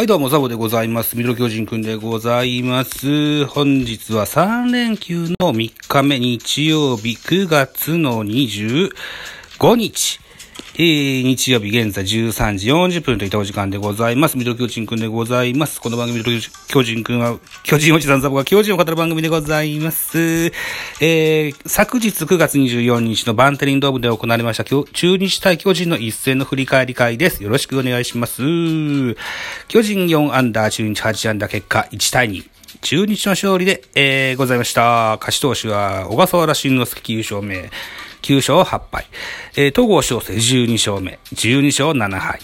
はい、どうも、ザボでございます。ミドル巨人くんでございます。本日は3連休の3日目、日曜日、9月の25日。えー、日曜日現在13時40分といったお時間でございます。ミドル巨人くんでございます。この番組ミドル巨人くんは、巨人おじさんザボが巨人を語る番組でございます。えー、昨日9月24日のバンテリンドームで行われました中日対巨人の一戦の振り返り会です。よろしくお願いします。巨人4アンダー、中日8アンダー結果1対2。中日の勝利で、えー、ございました。勝ち投手は、小笠原慎之介9勝目、9勝8敗。えー、戸郷翔征12勝目、12勝7敗。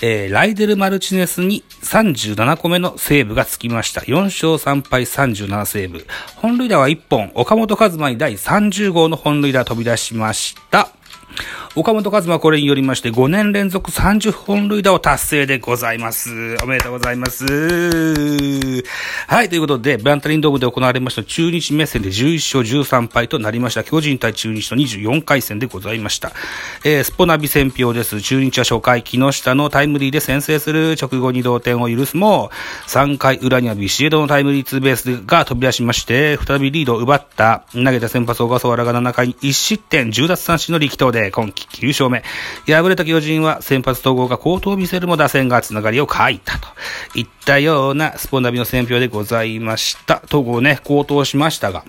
えー、ライデル・マルチネスに37個目のセーブがつきました。4勝3敗37セーブ。本塁打は1本、岡本和真に第30号の本塁打飛び出しました。岡本和真これによりまして5年連続30本塁打を達成でございます。おめでとうございます。はい、ということで、バンタリンドームで行われました中日目線で11勝13敗となりました。巨人対中日の24回戦でございました。えー、スポナビ戦票です。中日は初回、木下のタイムリーで先制する直後に同点を許すも、3回裏にはビシエドのタイムリーツーベースが飛び出しまして、再びリードを奪った、投げた先発小笠原が7回に1失点、10奪三振の力投で今季9勝目。敗れた巨人は先発統合が好投を見せるも打線がつながりを欠いたといったようなスポナビの選評でございました。統合ね、好投しましたが、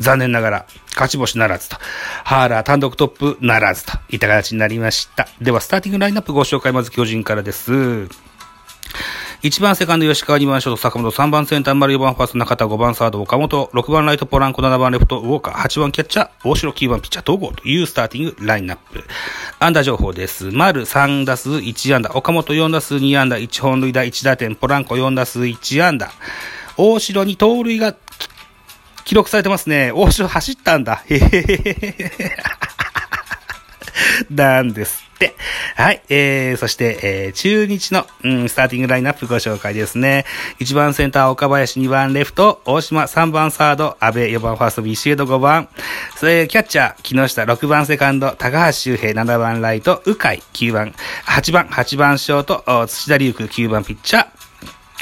残念ながら、勝ち星ならずと、ハーラー単独トップならずといった形になりました。では、スターティングラインナップご紹介、まず巨人からです。1番セカンド吉川、2番ショート坂本、3番センター丸、4番ファースト中田、5番サード岡本、6番ライトポランコ、7番レフトウォーカー、8番キャッチャー大城、9番ピッチャー東郷というスターティングラインナップ。安打情報です。丸3打数1安打、岡本4打数2安打、1本塁打1打点、ポランコ4打数1安打。大城に盗塁が記録されてますね。大城走ったんだ。へへへへ。なんです。はい。えー、そして、えー、中日の、うん、スターティングラインナップご紹介ですね。1番センター岡林、2番レフト、大島、3番サード、安倍、4番ファースト、ビシエド、5番。それ、キャッチャー、木下、6番セカンド、高橋周平、7番ライト、鵜飼、9番、8番、8番ショート、土田龍空、9番ピッチャー、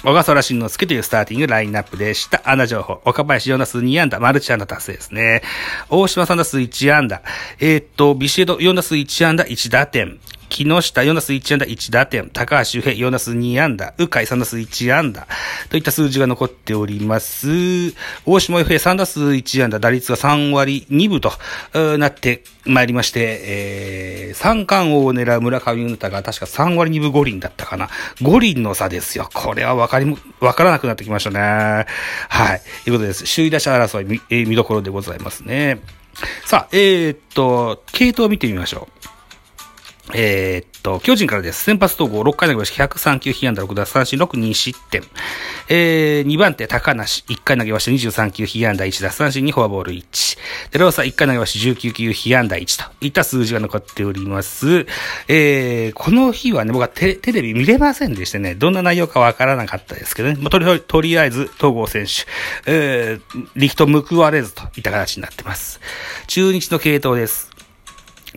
小笠原慎之介というスターティングラインナップでした。アナ情報。岡林4打数2安打、マルチ安打達成ですね。大島3打数1安打。えー、っと、ビシエド4打数1安打、1打点。木下4打数1安打1打点、高橋周平4打数2安打、鵜飼3打数1安打、といった数字が残っております。大島洋平3打数1安打、打率が3割2分となってまいりまして、えー、三冠王を狙う村上宗太が確か3割2分5厘だったかな。5厘の差ですよ。これはわかりも、わからなくなってきましたね。はい。ということです。首位打者争い見、えー見どころでございますね。さあ、えー、っと、系統を見てみましょう。えー、っと、巨人からです。先発統合6回投げました。103球、被安打6奪三振6、2失点。えー、2番手、高梨。1回投げました。23球、被安打1奪三振にフォアボール1。で、ローサ1回投げました。19球、被安打1といった数字が残っております。えー、この日はね、僕はテテレビ見れませんでしてね、どんな内容かわからなかったですけどね。まあ、とりとりあえず、東郷選手、えー、力と報われずといった形になってます。中日の系統です。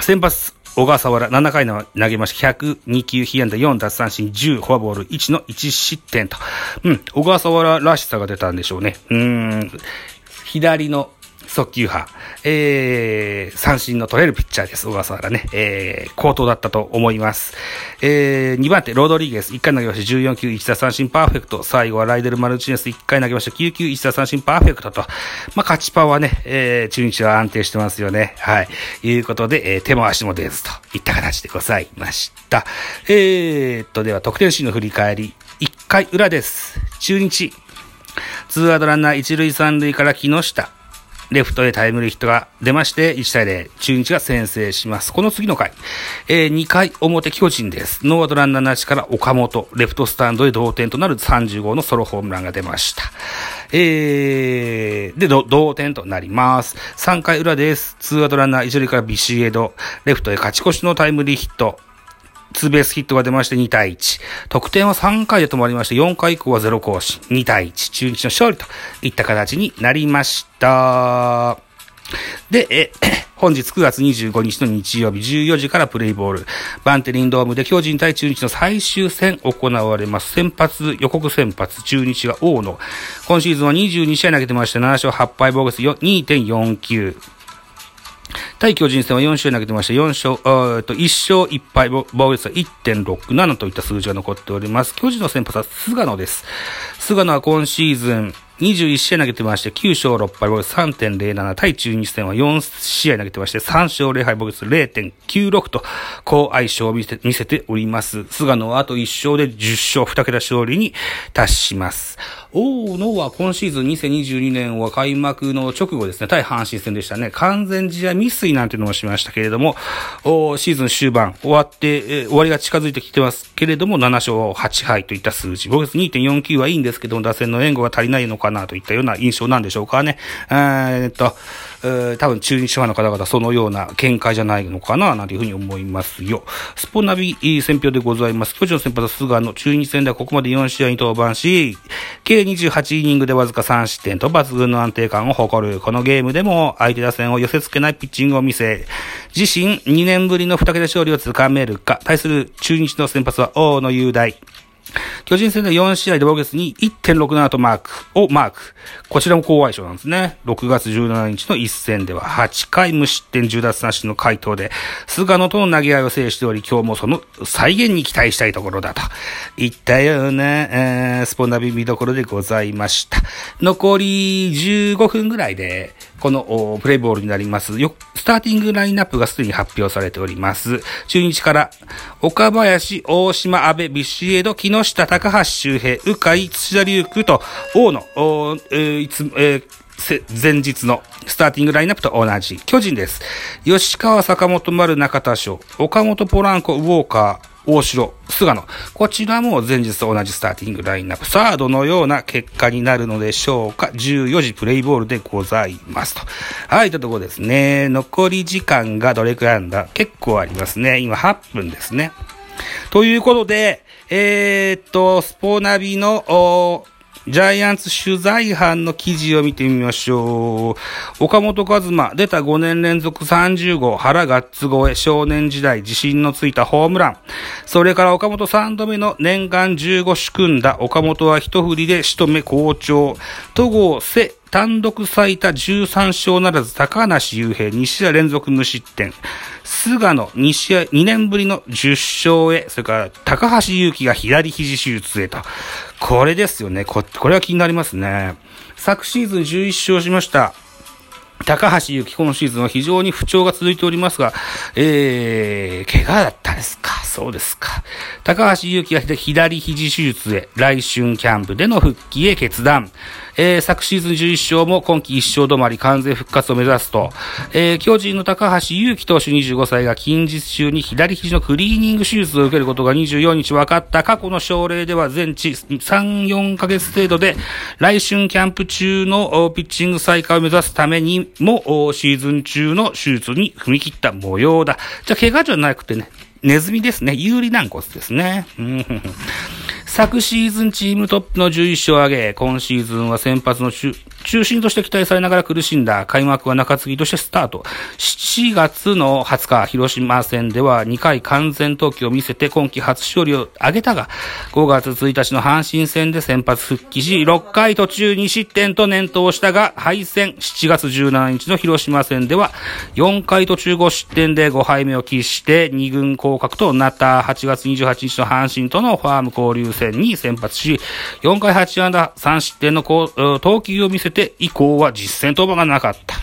先発、小笠原、7回の投げました。102球、被安打4奪三振10、フォアボール1の1失点と。うん、小笠原らしさが出たんでしょうね。うーん、左の速球派、えー、三振の取れるピッチャーです。小笠原ね、えー、高等だったと思います。えー、2番手、ロードリーゲス、1回投げました14球1打三振パーフェクト。最後はライデル・マルチネス、1回投げました9球1打三振パーフェクトと。まあ、勝ちパンはね、えー、中日は安定してますよね。はい。いうことで、えー、手も足も出ずといった形でございました。えー、っと、では得点シーンの振り返り。1回裏です。中日。ツーアウトランナー1塁3塁から木下。レフトへタイムリーヒットが出まして、1対0、中日が先制します。この次の回、えー、2回表巨人です。ノーアウトランナーなしから岡本、レフトスタンドへ同点となる30号のソロホームランが出ました。えー、で、同点となります。3回裏です。ツーアウトランナー1塁からビシエド、レフトへ勝ち越しのタイムリーヒット。ツーベースヒットが出まして2対1。得点は3回で止まりまして、4回以降は0更新。2対1。中日の勝利といった形になりました。で、え、本日9月25日の日曜日14時からプレイボール、バンテリンドームで巨人対中日の最終戦行われます。先発、予告先発、中日が大野。今シーズンは22試合投げてまして7勝8敗防御率2.49。対巨人戦は4試合投げてまして、4勝、えっと、1勝1敗、防御率は1.67といった数字が残っております。巨人の先発は菅野です。菅野は今シーズン、21試合投げてまして、9勝6敗、防御率3.07、対中日戦は4試合投げてまして、3勝0敗、防御率0.96と、好相性を見せ見せております。菅野はあと1勝で10勝2桁勝利に達します。大野は今シーズン2022年は開幕の直後ですね、対阪神戦でしたね、完全試合未遂なんていうのをしましたけれども、シーズン終盤終わって、えー、終わりが近づいてきてますけれども、7勝8敗といった数字。防御率2.49はいいんですけども、打線の援護が足りないのかなといったような印象なんでしょうかね。えー、っと、えー、多分中日ファンの方々そのような見解じゃないのかな、なんていうふうに思いますよ。スポナビ選票でございます。巨人の先発菅野、中日戦ではここまで4試合に登板し、計28イニングでわずか3失点と抜群の安定感を誇る。このゲームでも相手打線を寄せ付けないピッチングを見せ、自身2年ぶりの2桁勝利をつかめるか、対する中日の先発は大野雄大。巨人戦で4試合で防御率に1.67とマークをマーク。こちらも高相性なんですね。6月17日の一戦では8回無失点10奪三振の回答で、菅野との投げ合いを制しており、今日もその再現に期待したいところだと。いったような、えー、スポンナビ見どころでございました。残り15分ぐらいで、このプレイボールになります。よ、スターティングラインナップがすでに発表されております。中日から、岡林、大島、安倍、ビシエド、木下、高橋周平、鵜飼、土田龍空と、大野、えー、いつ、えー前日のスターティングラインナップと同じ。巨人です。吉川、坂本丸、中田翔、岡本、ポランコ、ウォーカー、大城、菅野。こちらも前日と同じスターティングラインナップ。さあ、どのような結果になるのでしょうか ?14 時プレイボールでございますと。はい、というところですね。残り時間がどれくらいあるんだ結構ありますね。今8分ですね。ということで、えー、っと、スポナビの、ジャイアンツ取材班の記事を見てみましょう。岡本和真、出た5年連続30号、腹ガッツ超え、少年時代、自信のついたホームラン。それから岡本3度目の年間15主組んだ、岡本は一振りで仕留め好調。戸郷、瀬、単独最多13勝ならず高梨雄平2試合連続無失点。菅野2試合、2年ぶりの10勝へ、それから高橋祐希が左肘手術へと。これですよね。こ、これは気になりますね。昨シーズン11勝しました。高橋幸今シーズンは非常に不調が続いておりますが、えー、怪我だったですか？そうですか。高橋祐希が左肘手術へ、来春キャンプでの復帰へ決断。えー、昨シーズン11勝も今季1勝止まり完全復活を目指すと、えー、巨人の高橋祐希投手25歳が近日中に左肘のクリーニング手術を受けることが24日分かった過去の症例では全治3、4ヶ月程度で、来春キャンプ中のピッチング再開を目指すためにも、シーズン中の手術に踏み切った模様だ。じゃあ、怪我じゃなくてね、ネズミですね。有利軟骨ですね。昨シーズンチームトップの11勝を挙げ、今シーズンは先発の中心として期待されながら苦しんだ開幕は中継ぎとしてスタート。7月の20日、広島戦では2回完全投球を見せて今季初勝利を挙げたが、5月1日の阪神戦で先発復帰し、6回途中2失点と念頭したが、敗戦7月17日の広島戦では、4回途中5失点で5敗目を喫して2軍降格となった8月28日の阪神とのファーム交流戦に先発し、4回8安打3失点の投球を見せて以降は実戦登板がなかった。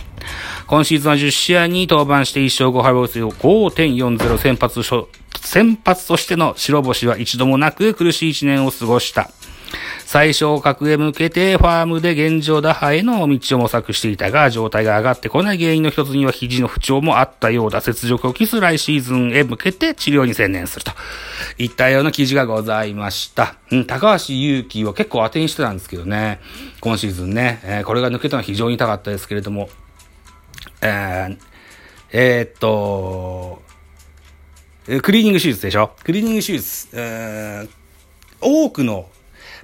今シーズンは10試合に登板して1勝5敗を打つ5.40先発先発としての白星は一度もなく苦しい1年を過ごした。最小格へ向けてファームで現状打破への道を模索していたが、状態が上がってこない原因の一つには肘の不調もあったようだ。雪辱を期す来シーズンへ向けて治療に専念すると。いったような記事がございました。うん、高橋祐希は結構当てにしてたんですけどね。今シーズンね。えー、これが抜けたのは非常に痛かったですけれども。えー、えー、っと、クリーニング手術でしょ？クリーニング手術。えー、多くの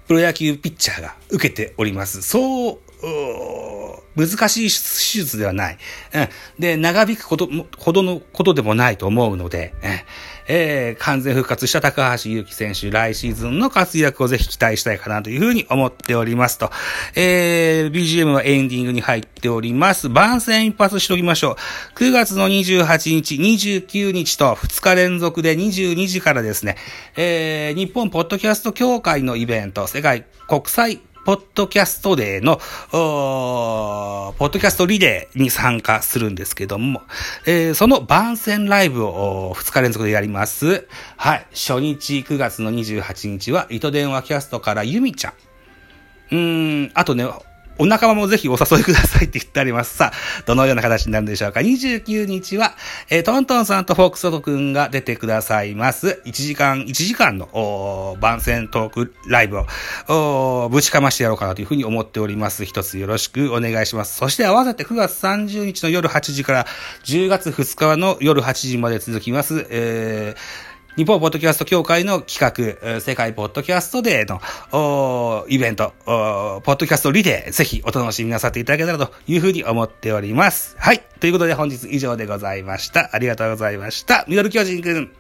プロ野球ピッチャーが受けております。そう、難しい手術ではない。で、長引くこと、ほどのことでもないと思うので、えー、完全復活した高橋祐希選手、来シーズンの活躍をぜひ期待したいかなというふうに思っておりますと。えー、BGM はエンディングに入っております。番宣一発しときましょう。9月の28日、29日と2日連続で22時からですね、えー、日本ポッドキャスト協会のイベント、世界国際ポッドキャストデーの、ポッドキャストリレーに参加するんですけども、えー、その番宣ライブを2日連続でやります。はい。初日9月の28日は、糸電話キャストからゆみちゃん。うん、あとね、お仲間もぜひお誘いくださいって言ってあります。さあ、どのような形になるんでしょうか。29日は、えー、トントンさんとフォークソトくんが出てくださいます。1時間、1時間の番宣トークライブをぶちかましてやろうかなというふうに思っております。一つよろしくお願いします。そして合わせて9月30日の夜8時から10月2日の夜8時まで続きます。えー日本ポッドキャスト協会の企画、世界ポッドキャストデーのイベント、ポッドキャストリレー、ぜひお楽しみなさっていただけたらというふうに思っております。はい。ということで本日以上でございました。ありがとうございました。ミドル巨人くん。